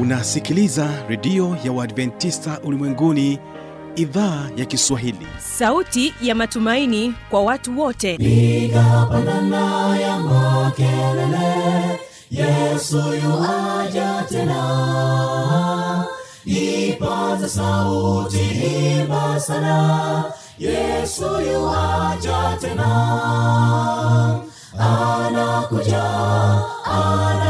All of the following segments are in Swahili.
unasikiliza redio ya uadventista ulimwenguni idhaa ya kiswahili. Sauti ya matumaini kwa watu wote. Igapanana ya makelele yesu yuaja tena. Ipata sauti imba sana yesu yuaja tena. Anakuja anakuja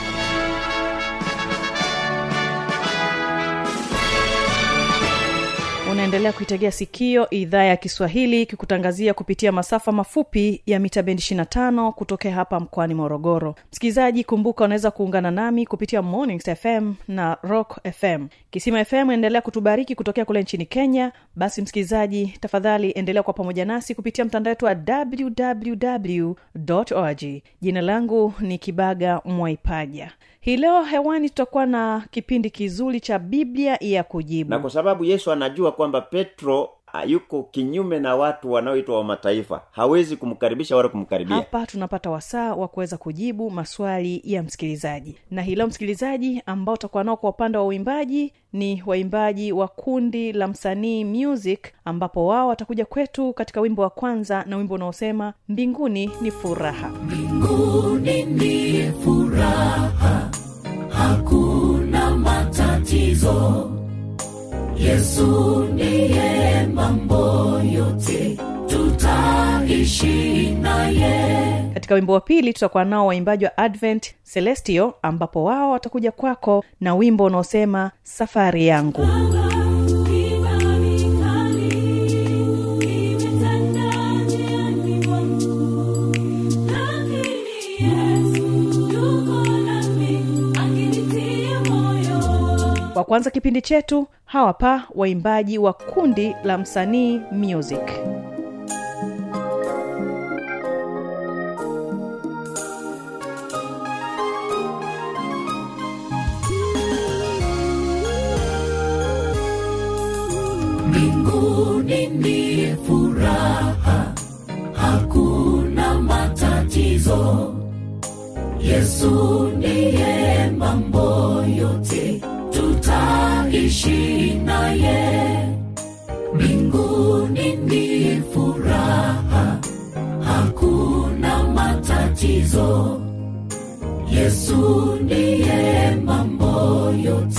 unaendelea kuitegea sikio idhaa ya kiswahili kikutangazia kupitia masafa mafupi ya mita bendi 25 kutokea hapa mkoani morogoro. Msikilizaji kumbuka unaweza kuungana nami kupitia mornings fm na rock fm kisima fm endelea kutubariki kutokea kule nchini kenya. Basi msikilizaji tafadhali endelea kwa pamoja nasi kupitia mtandao wetu wa www org. Jina langu ni kibaga mwaipaja hii leo hewani tutakuwa na kipindi kizuri cha biblia ya kujibu. Na kwa sababu yesu anajua kwamba petro yuko kinyume na watu wanaoitwa wa mataifa. Hawezi kumkaribisha wala kumkaribia. Hapa tunapata wasaa wa kuweza kujibu maswali ya msikilizaji. Na hii leo msikilizaji ambao utakuwa nao kwa upande wa uimbaji ni waimbaji wa kundi la msanii music ambapo wao watakuja kwetu katika wimbo wa kwanza na wimbo unaosema mbinguni ni furaha. Mbinguni ni furaha. Hakuna matatizo yesu ndiye mambo yote. Tutaishi naye. Katika wimbo wa pili tutakuwa nao waimbaji wa advent celestio ambapo wao watakuja kwako na wimbo unaosema safari yangu wa kwanza kipindi chetu hawapa waimbaji wa kundi la msanii music. Mbinguni ni furaha hakuna matatizo. Yesu ndiye matatizo yesu ndiye mambo yote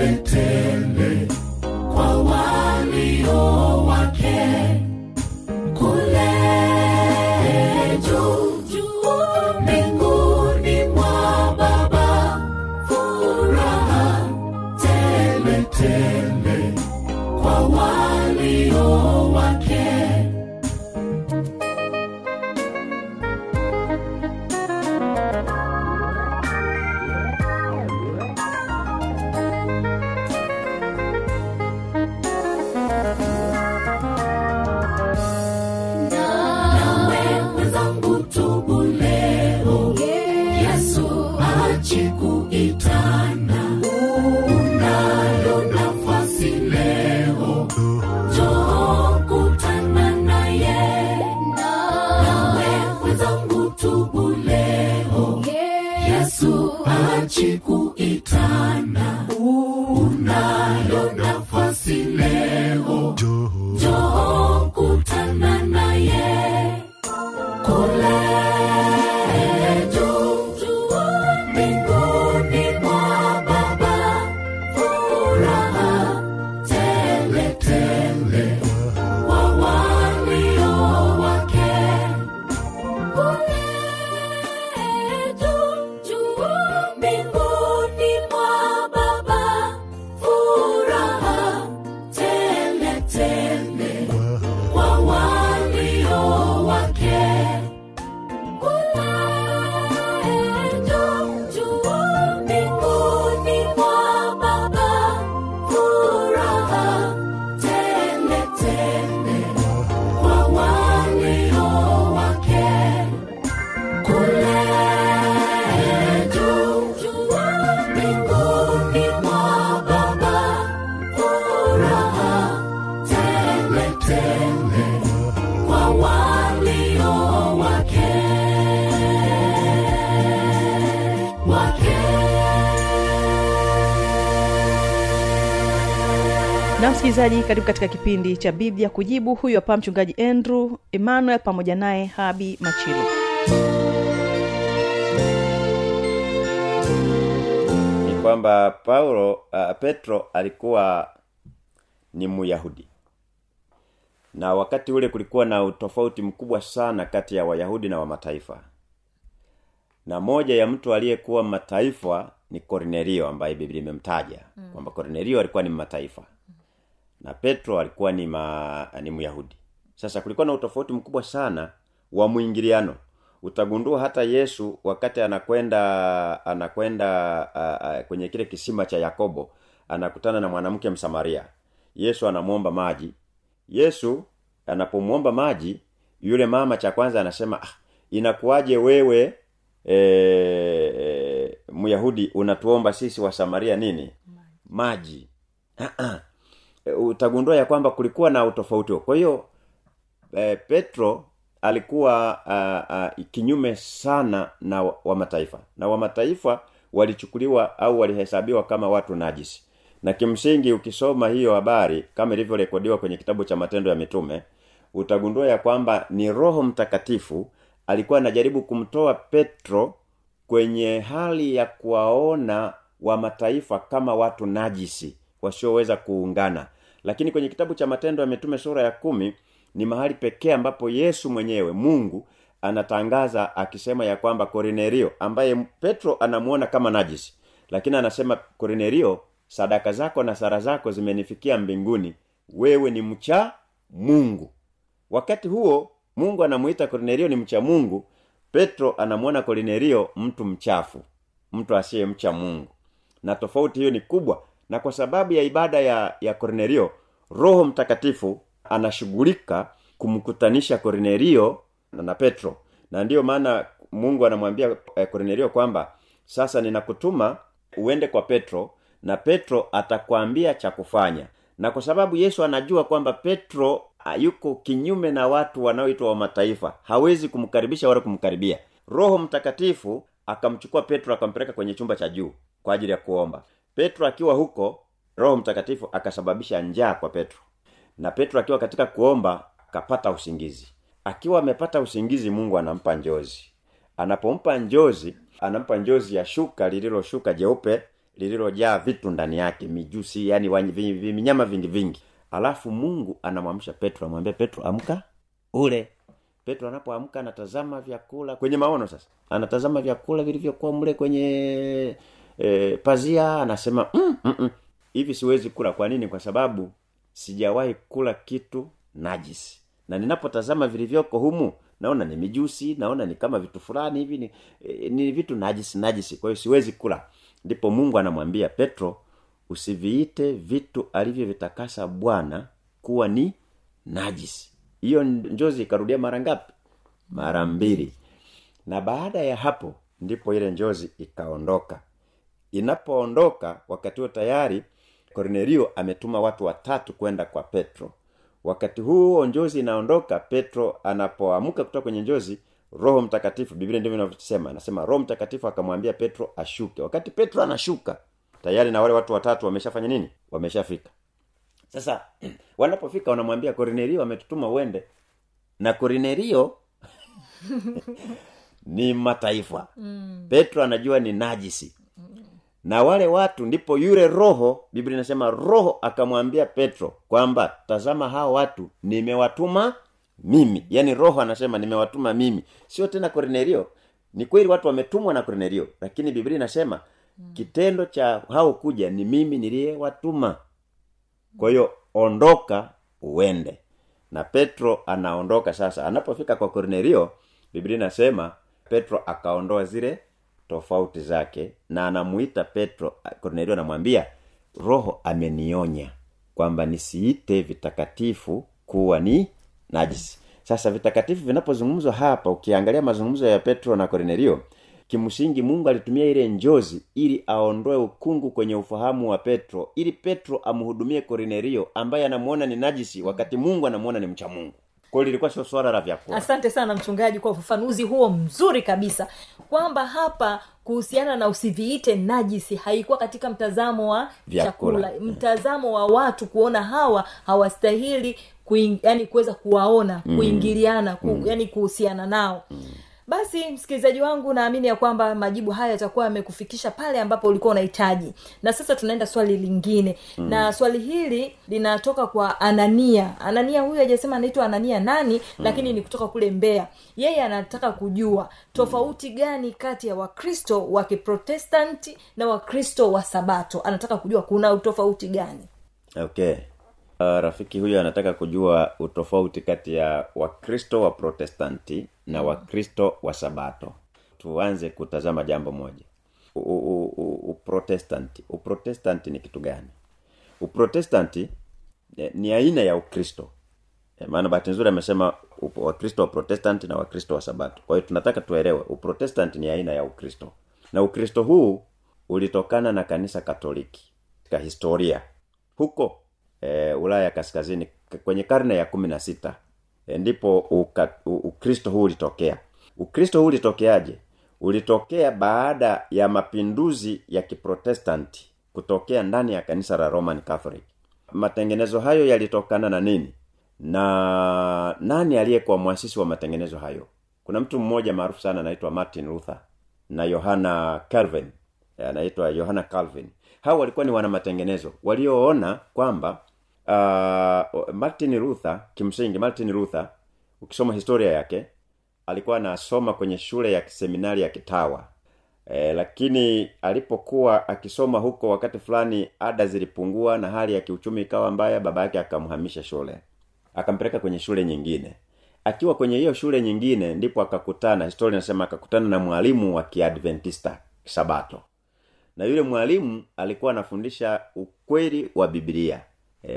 let it msikilizaji karibu katika kipindi cha biblia kujibu. Huyu hapa mchungaji andrew emmanuel pamoja naye habi machilo. Ni kwamba paulo uh, petro alikuwa ni myahudi. Na wakati ule kulikuwa na utofauti mkubwa sana kati ya wayahudi na wamataifa. Na moja ya mtu aliyekuwa mataifa ni kornelio ambaye biblia imemtaja. Mm. kwamba kornelio alikuwa ni mataifa na petro alikuwa ni ma, ni myahudi. Sasa kulikuwa na utofauti mkubwa sana wa mwingiliano. Utagundua hata yesu wakati anakwenda anakwenda uh, uh, kwenye kile kisima cha yakobo anakutana na mwanamke msamaria. Yesu anamwomba maji. Yesu anapomwomba maji yule mama cha kwanza anasema ah, inakuwaje wewe e, e, myahudi unatuomba sisi wa samaria nini? Maji. Ah-ah. Utagundua ya kwamba kulikuwa na utofauti kwa hiyo e, petro alikuwa uh, uh, kinyume sana na wa wa na wa mataifa walichukuliwa au walihesabiwa kama watu najisi. Na kimsingi ukisoma hiyo habari kama ilivyorekodiwa kwenye kitabu cha matendo ya mitume utagundua ya kwamba ni roho mtakatifu alikuwa anajaribu kumtoa petro kwenye hali ya kuwaona wa mataifa kama watu najisi wasioweza kuungana. Lakini kwenye kitabu cha matendo ya mitume sura ya kumi ni mahali pekee ambapo yesu mwenyewe mungu anatangaza akisema ya kwamba kornelio ambaye petro anamuona kama najisi lakini anasema kornelio sadaka zako na sara zako zimenifikia mbinguni. Wewe ni mcha mungu. Wakati huo mungu anamuita kornelio ni mcha mungu. Petro anamwona kornelio mtu mchafu mtu asiyemcha mungu. Na tofauti hiyo ni kubwa na kwa sababu ya ibada ya ya kornelio roho mtakatifu anashughulika kumkutanisha kornelio na, na petro. Na ndiyo maana mungu anamwambia eh, kornelio kwamba sasa ninakutuma uende kwa petro na petro atakwambia cha kufanya. Na kwa sababu yesu anajua kwamba petro ah, yuko kinyume na watu wanaoitwa wa mataifa hawezi kumkaribisha wala kumkaribia. Roho mtakatifu akamchukua petro akampeleka kwenye chumba cha juu kwa ajili ya kuomba petro akiwa huko roho mtakatifu akasababisha njaa kwa petro. Na petro akiwa katika kuomba akapata usingizi. Akiwa amepata usingizi mungu anampa njozi. Anapompa njozi anampa njozi ya shuka lililoshuka jeupe lililojaa vitu ndani yake mijusi yani vinyama vingi vingi. Alafu mungu anamwamsha petro amwambia petro amka ule. Petro anapoamka anatazama vyakula kwenye maono sasa anatazama vyakula vilivyokuwa mle kwenye e, pazia anasema mm, mm, mm. hivi siwezi kula. Kwa nini? Kwa sababu sijawahi kula kitu najisi na ninapotazama vilivyoko humu naona ni mijusi naona ni kama vitu fulani hivi ni, e, ni vitu najisi najisi. Kwa hiyo siwezi kula. Ndipo mungu anamwambia petro usiviite vitu alivyovitakasa bwana kuwa ni najisi hiyo njozi ikarudia mara ngapi? Mara mbili. Na baada ya hapo ndipo ile njozi ikaondoka inapoondoka wakati huo tayari kornelio ametuma watu watatu kwenda kwa petro. Wakati huo njozi inaondoka petro anapoamka kutoka kwenye njozi roho mtakatifu biblia ndivyo inavyosema anasema roho mtakatifu akamwambia petro ashuke. Wakati petro anashuka tayari na wale watu watatu wameshafanya nini? Wameshafika. Sasa wanapofika wanamwambia kornelio ametutuma uende. Na kornelio ni mataifa. Mm. petro anajua ni najisi na wale watu ndipo yule roho biblia inasema roho akamwambia petro kwamba tazama hao watu nimewatuma mimi. Yaani roho anasema nimewatuma mimi. Sio tena kornelio. Ni kweli watu wametumwa na kornelio lakini biblia inasema kitendo cha hao kuja ni mimi niliyewatuma. Kwa hiyo ondoka uende. Na petro anaondoka sasa. Anapofika kwa kornelio biblia inasema petro akaondoa zile tofauti zake na anamuita petro kornelio anamwambia roho amenionya kwamba nisiite vitakatifu kuwa ni najisi. Sasa vitakatifu vinapozungumzwa hapa ukiangalia mazungumzo ya petro na kornelio kimsingi mungu alitumia ile njozi ili aondoe ukungu kwenye ufahamu wa petro ili petro amhudumie kornelio ambaye anamuona ni najisi wakati mungu anamuona ni mcha mungu kwao lilikuwa sio swala la vyakula asante sana mchungaji kwa ufafanuzi huo mzuri kabisa kwamba hapa kuhusiana na usiviite najisi haikuwa katika mtazamo wa Vyakula. chakula mtazamo wa watu kuona hawa hawastahili kuing, yani kuweza kuwaona mm. kuingiliana ku, mm. yani kuhusiana nao mm basi msikilizaji wangu naamini ya kwamba majibu haya yatakuwa yamekufikisha pale ambapo ulikuwa unahitaji. Na sasa tunaenda swali lingine. Mm. na swali hili linatoka kwa anania. Anania huyu hajasema anaitwa anania nani mm. lakini ni kutoka kule mbea yeye anataka kujua tofauti gani kati ya wakristo wa kiprotestanti na wakristo wa sabato. Anataka kujua kuna utofauti gani. Okay uh, rafiki huyu anataka kujua utofauti kati ya wakristo wa protestanti na wakristo wa sabato. Tuanze kutazama jambo moja. U- u- u- uprotestanti uprotestanti ni kitu gani? Uprotestanti eh, ni aina ya ukristo. Eh, maana bahati nzuri amesema wakristo wa protestanti na wakristo wa sabato. Kwa hiyo tunataka tuelewe uprotestanti ni aina ya ukristo. Na ukristo huu ulitokana na kanisa katoliki katika historia huko e, ulaya ya kaskazini kwenye karne ya kumi na sita e, ndipo uka, u, ukristo huu ulitokea. Ukristo huu ulitokeaje? Ulitokea baada ya mapinduzi ya kiprotestanti kutokea ndani ya kanisa la roman catholic. Matengenezo hayo yalitokana na nini? Na nani aliyekuwa mwasisi wa matengenezo hayo? Kuna mtu mmoja maarufu sana anaitwa martin luther na yohana calvin. Anaitwa yohana calvin. Hao walikuwa ni wana matengenezo walioona kwamba uh, martin luther kimsingi martin luther ukisoma historia yake alikuwa anasoma kwenye shule ya seminari ya kitawa. E, lakini alipokuwa akisoma huko wakati fulani ada zilipungua na hali ya kiuchumi ikawa mbaya baba yake akamhamisha shule akampeleka kwenye shule nyingine. Akiwa kwenye hiyo shule nyingine ndipo akakutana historia inasema akakutana na mwalimu wa kiadventista sabato. Na yule mwalimu alikuwa anafundisha ukweli wa biblia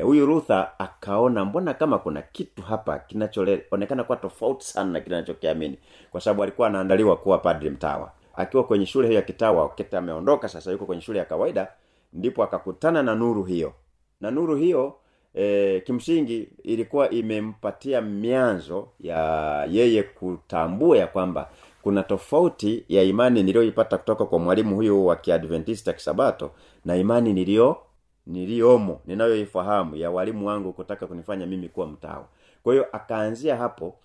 huyu e, rutha akaona mbona kama kuna kitu hapa kinachoonekana kuwa tofauti sana na kile kwa sababu alikuwa anaandaliwa kuwa padri mtawa. Akiwa kwenye shule hiyo ya kitawa wakati ameondoka sasa yuko kwenye shule ya kawaida ndipo akakutana na nuru hiyo. Na nuru hiyo e, kimsingi ilikuwa imempatia mianzo ya yeye kutambua ya kwamba kuna tofauti ya imani niliyoipata kutoka kwa mwalimu huyu wa kiadventista kisabato na imani niliyo niliyomo ninayoifahamu ya walimu wangu kutaka kunifanya mimi kuwa mtawa. Kwa hiyo akaanzia hapo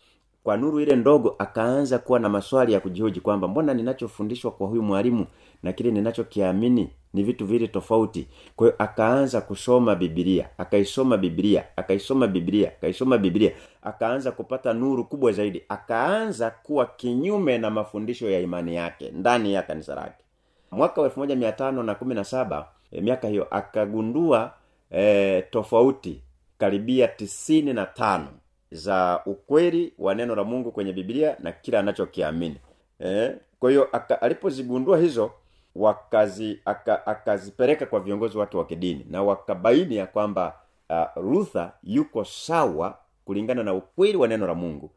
kwa nuru ile ndogo akaanza kuwa na maswali ya kujihoji kwamba mbona ninachofundishwa kwa huyu mwalimu na kile ninachokiamini ni vitu vili tofauti? Kwa hiyo akaanza kusoma bibilia akaisoma bibilia akaisoma bibilia akaisoma bibilia akaanza kupata nuru kubwa zaidi. Akaanza kuwa kinyume na mafundisho ya imani yake ndani ya kanisa lake. Mwaka wa elfu moja mia tano na kumi na saba e, miaka hiyo akagundua e, tofauti karibia tisini na tano za ukweli wa neno la mungu kwenye biblia na kila anachokiamini. E, kwa hiyo alipozigundua hizo wakazi aka, akazipeleka kwa viongozi wake wa kidini na wakabaini ya kwamba uh, luther yuko sawa kulingana na ukweli wa neno la mungu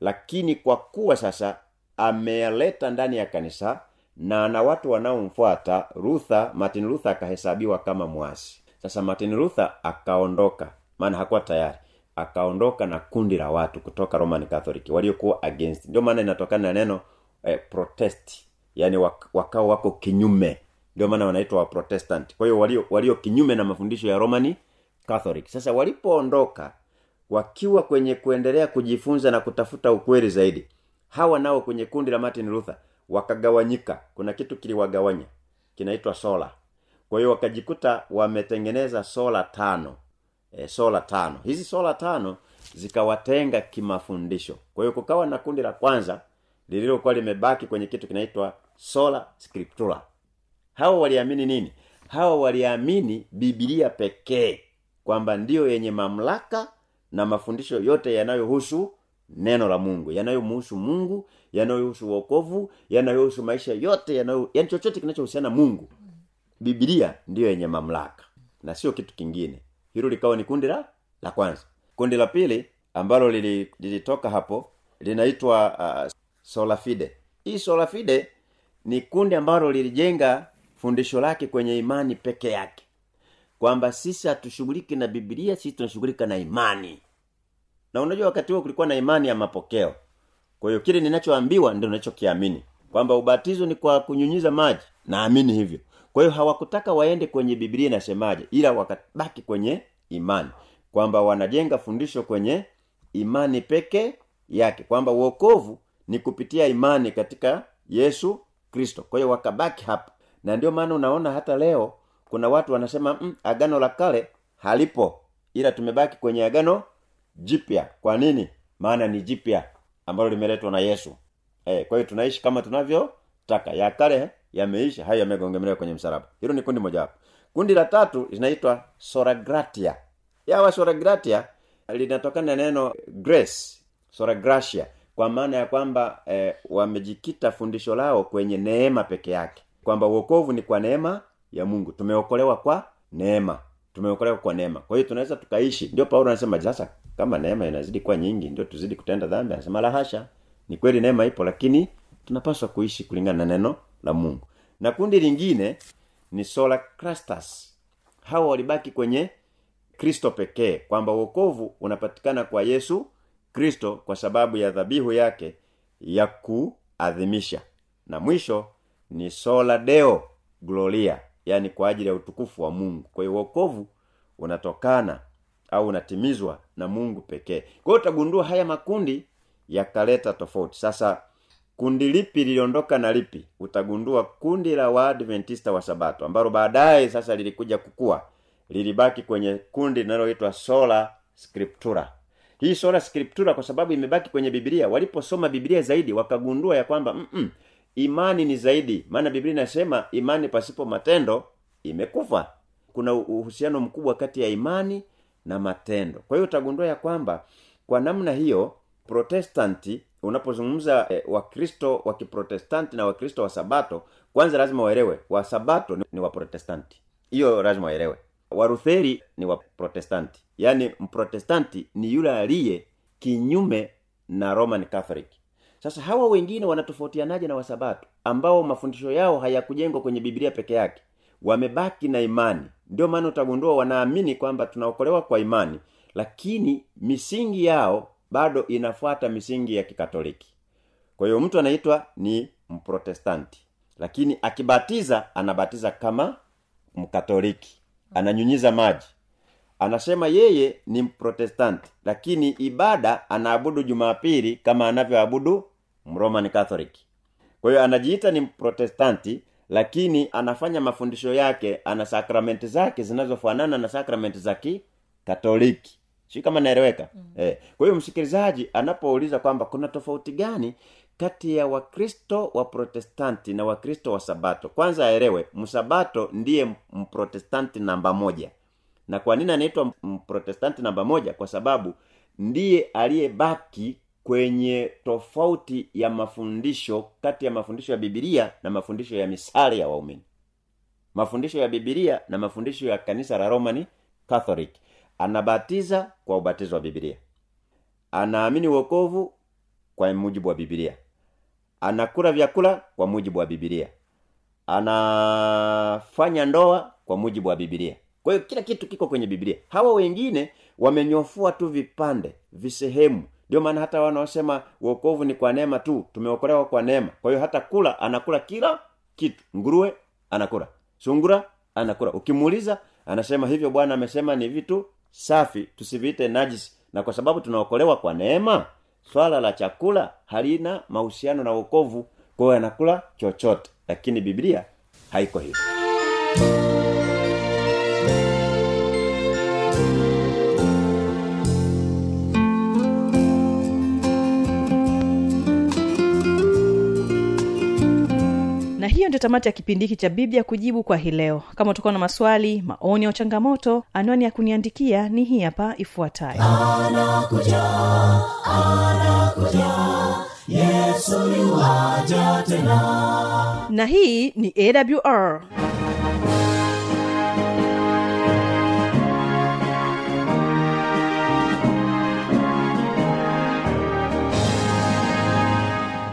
lakini kwa kuwa sasa ameyaleta ndani ya kanisa na na watu wanaomfuata luther martin luther akahesabiwa kama mwasi. Sasa martin luther akaondoka maana hakuwa tayari. Akaondoka na kundi la watu kutoka roman catholic waliokuwa against. Ndio maana inatokana na neno eh, protest. Yani wak, wakao wako kinyume. Ndio maana wanaitwa waprotestant kwa hiyo walio, walio kinyume na mafundisho ya romani catholic. Sasa walipoondoka wakiwa kwenye kuendelea kujifunza na kutafuta ukweli zaidi hawa nao kwenye kundi la martin luther wakagawanyika. Kuna kitu kiliwagawanya kinaitwa sola kwa hiyo wakajikuta wametengeneza sola tano. E, sola tano. Hizi sola tano zikawatenga kimafundisho. Kwa hiyo kukawa na kundi la kwanza lililokuwa limebaki kwenye kitu kinaitwa sola scriptura. Hawa waliamini nini? Hawa waliamini bibilia pekee kwamba ndiyo yenye mamlaka na mafundisho yote yanayohusu neno la mungu yanayomuhusu mungu yanayohusu uokovu yanayohusu maisha yote yanayo yani chochote kinachohusiana na mungu. Bibilia ndiyo yenye mamlaka na sio kitu kingine. Hilo likawa ni kundi la la kwanza. Kundi la pili ambalo lili- lilitoka hapo linaitwa uh, solafide hii solafide ni kundi ambalo lilijenga fundisho lake kwenye imani peke yake. Kwamba sisi hatushughuliki na bibilia sisi tunashughulika na imani na unajua wakati huo kulikuwa na imani ya mapokeo. Kwa hiyo kile ninachoambiwa ndio ninachokiamini. Kwamba ubatizo ni kwa kunyunyiza maji. Naamini hivyo. Kwa hiyo hawakutaka waende kwenye biblia inasemaje ila wakabaki kwenye imani. Kwamba wanajenga fundisho kwenye imani peke yake. Kwamba uokovu ni kupitia imani katika yesu kristo. Kwa hiyo wakabaki hapa na ndio maana unaona hata leo kuna watu wanasema mm, agano la kale halipo. Ila tumebaki kwenye agano jipya. Kwa nini? Maana ni jipya ambalo limeletwa na yesu. Eh, kwa hiyo tunaishi kama tunavyotaka. Ya kale yameisha hayo yamegongemelewa kwenye msalaba. Hilo ni kundi mojawapo kundi la tatu linaitwa soragratia. Yawa soragratia linatokana na neno grace soragratia kwa maana ya kwamba eh, wamejikita fundisho lao kwenye neema peke yake. Kwamba uokovu ni kwa neema ya mungu. Tumeokolewa kwa neema. Tumeokolewa kwa neema. Kwa hiyo tunaweza tukaishi. Ndio paulo anasema sasa kama neema inazidi kuwa nyingi ndio tuzidi kutenda dhambi. Anasema la hasha ni kweli neema ipo lakini tunapaswa kuishi kulingana na neno la mungu. Na kundi lingine ni sola crastas hawa walibaki kwenye kristo pekee kwamba uokovu unapatikana kwa yesu kristo kwa sababu ya dhabihu yake ya kuadhimisha. Na mwisho ni sola deo gloria yani kwa ajili ya utukufu wa mungu. Kwa hiyo uokovu unatokana au unatimizwa na mungu pekee. Kwa hiyo utagundua haya makundi yakaleta tofauti. Sasa kundi lipi liliondoka na lipi? Utagundua kundi la waadventista wa sabato ambalo baadaye sasa lilikuja kukua. Lilibaki kwenye kundi linaloitwa sola scriptura. Hii sola scriptura kwa sababu imebaki kwenye bibilia waliposoma bibilia zaidi wakagundua ya kwamba mm imani ni zaidi. Maana biblia inasema imani pasipo matendo imekufa. Kuna uhusiano mkubwa kati ya imani na matendo. Kwa hiyo utagundua ya kwamba kwa namna hiyo protestanti unapozungumza eh, wakristo wa kiprotestanti na wakristo wa sabato kwanza lazima waelewe wa sabato ni, ni waprotestanti hiyo lazima waelewe. Warutheri ni waprotestanti yaani mprotestanti ni yule aliye kinyume na roman catholic. Sasa hawa wengine wanatofautianaje na wasabato ambao mafundisho yao hayakujengwa kwenye biblia peke yake wamebaki na imani. Ndio maana utagundua wanaamini kwamba tunaokolewa kwa imani lakini misingi yao bado inafuata misingi ya kikatoliki. Kwa hiyo mtu anaitwa ni mprotestanti lakini akibatiza anabatiza kama mkatoliki. Ananyunyiza maji. Anasema yeye ni mprotestanti lakini ibada anaabudu jumapili kama anavyoabudu mroman catholic. Kwa hiyo anajiita ni mprotestanti lakini anafanya mafundisho yake ana sakramenti zake zinazofanana na sakramenti za kikatoliki. Si kama naeleweka? Mm. eh. kwa hiyo msikilizaji anapouliza kwamba kuna tofauti gani kati ya wakristo wa protestanti na wakristo wa sabato? Kwanza aelewe msabato ndiye mprotestanti namba moja. Na kwa nini anaitwa mprotestanti namba moja? Kwa sababu ndiye aliyebaki kwenye tofauti ya mafundisho kati ya mafundisho ya bibilia na mafundisho ya misale ya waumini. Mafundisho ya bibilia na mafundisho ya kanisa la romani catholic. Anabatiza kwa ubatizo wa bibilia anaamini uokovu kwa mujibu wa bibilia anakula vyakula kwa mujibu wa bibilia anafanya ndoa kwa mujibu wa bibilia kwa hiyo kila kitu kiko kwenye biblia. Hawa wengine wamenyofua tu vipande visehemu ndio maana hata wanaosema uokovu ni kwa neema tu tumeokolewa kwa neema. Kwa hiyo hata kula anakula kila kitu. Nguruwe anakula. Sungura anakula. Ukimuuliza anasema hivyo bwana amesema ni vitu safi tusiviite najisi. Na kwa sababu tunaokolewa kwa neema swala la chakula halina mahusiano na wokovu. Kwa hiyo anakula chochote. Lakini biblia haiko hivyo hiyo ndio tamati ya kipindi hiki cha biblia kujibu kwa hii leo. Kama utakuwa na maswali maoni au changamoto anwani ya kuniandikia ni hii hapa ifuatayo. Na hii ni awr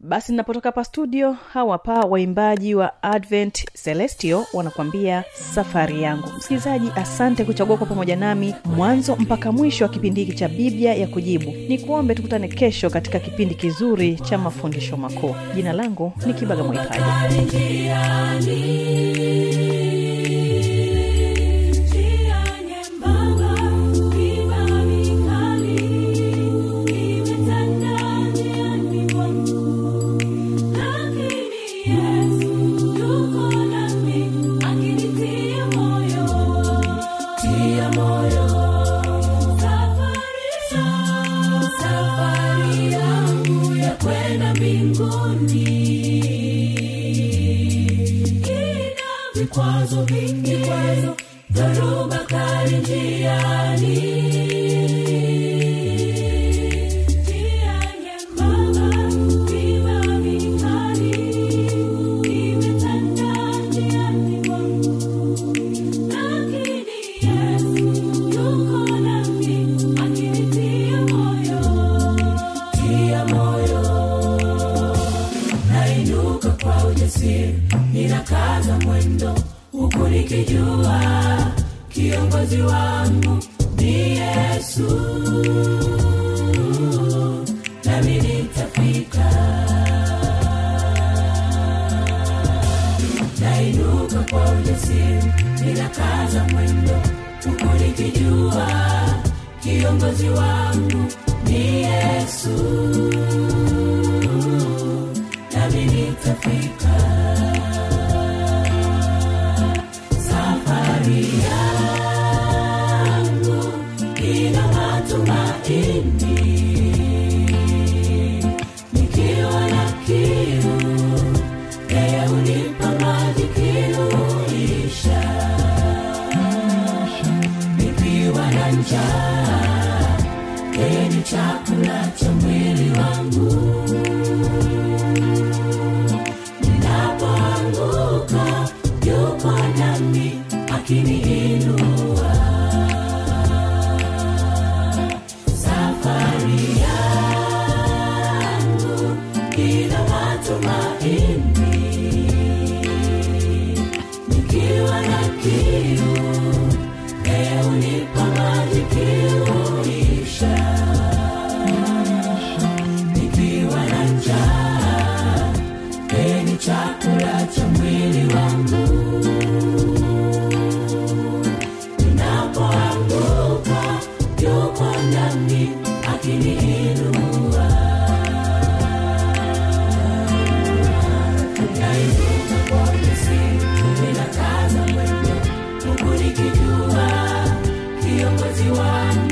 basi ninapotoka hapa studio hawa pa waimbaji wa advent celestio wanakuambia safari yangu. Msikilizaji asante kuchagua kwa pamoja nami mwanzo mpaka mwisho wa kipindi hiki cha biblia ya kujibu. Ni kuombe tukutane kesho katika kipindi kizuri cha mafundisho makuu. Jina langu ni kibaga mwaipaja kwa ninakaza mwendo huku nikijua kiongozi wangu ni yesu. Nami nitafika. Nainuka kwa ujasiri ninakaza mwendo huku nikijua kiongozi wangu ni yesu. Nami nitafika kumlacha mwili wangu. 21.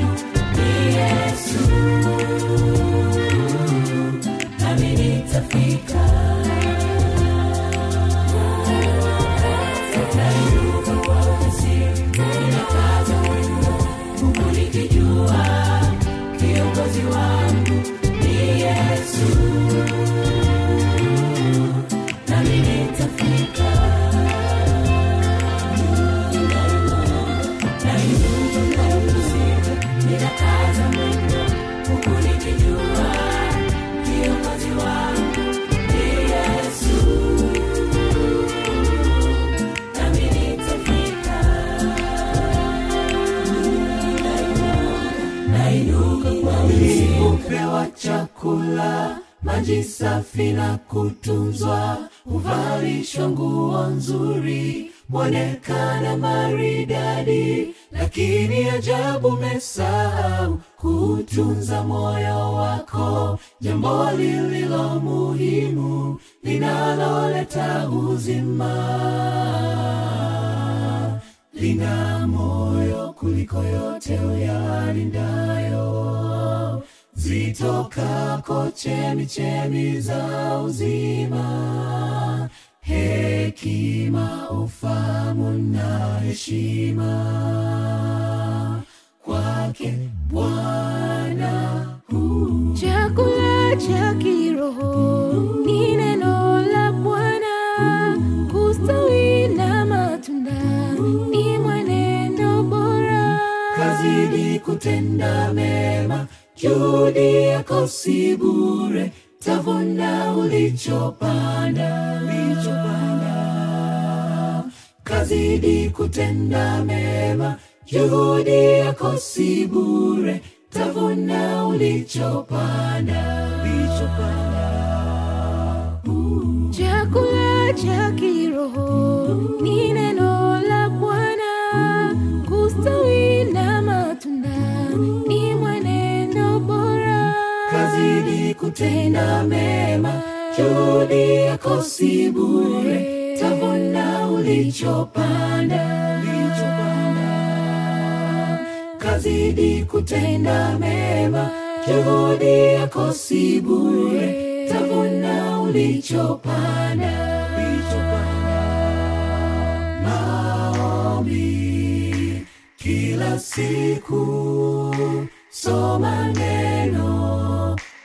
Maji safi na kutunzwa huvalishwa nguo nzuri mwonekana maridadi. Lakini ajabu mesahau kutunza moyo wako. Jambo lililo muhimu linaloleta uzima lina moyo kuliko yote uyalindayo zitokako chemichemi za uzima hekima ufamu na heshima. Kwake bwana chakula cha kiroho ni neno la bwana. Kustawi na matunda ni mwenendo bora. Kazidi kutenda mema juhudi yako si bure tavuna ulichopanda. Kazidi kutenda mema. Juhudi yako si bure tavuna ulichopanda. Chakula cha kiroho ni neno kazidi kutenda mema. Juhudi yako si bure. Tavuna ulichopanda. Kazidi kutenda mema. Juhudi yako si bure. Tavuna ulichopanda. Kila siku. Soma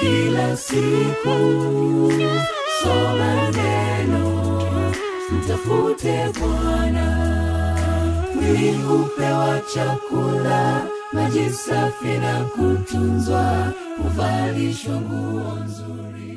kila siku. Soma neno mtafute bwana. Mwili chakula maji safi na kutunzwa. Huvalishwa nguo nzuri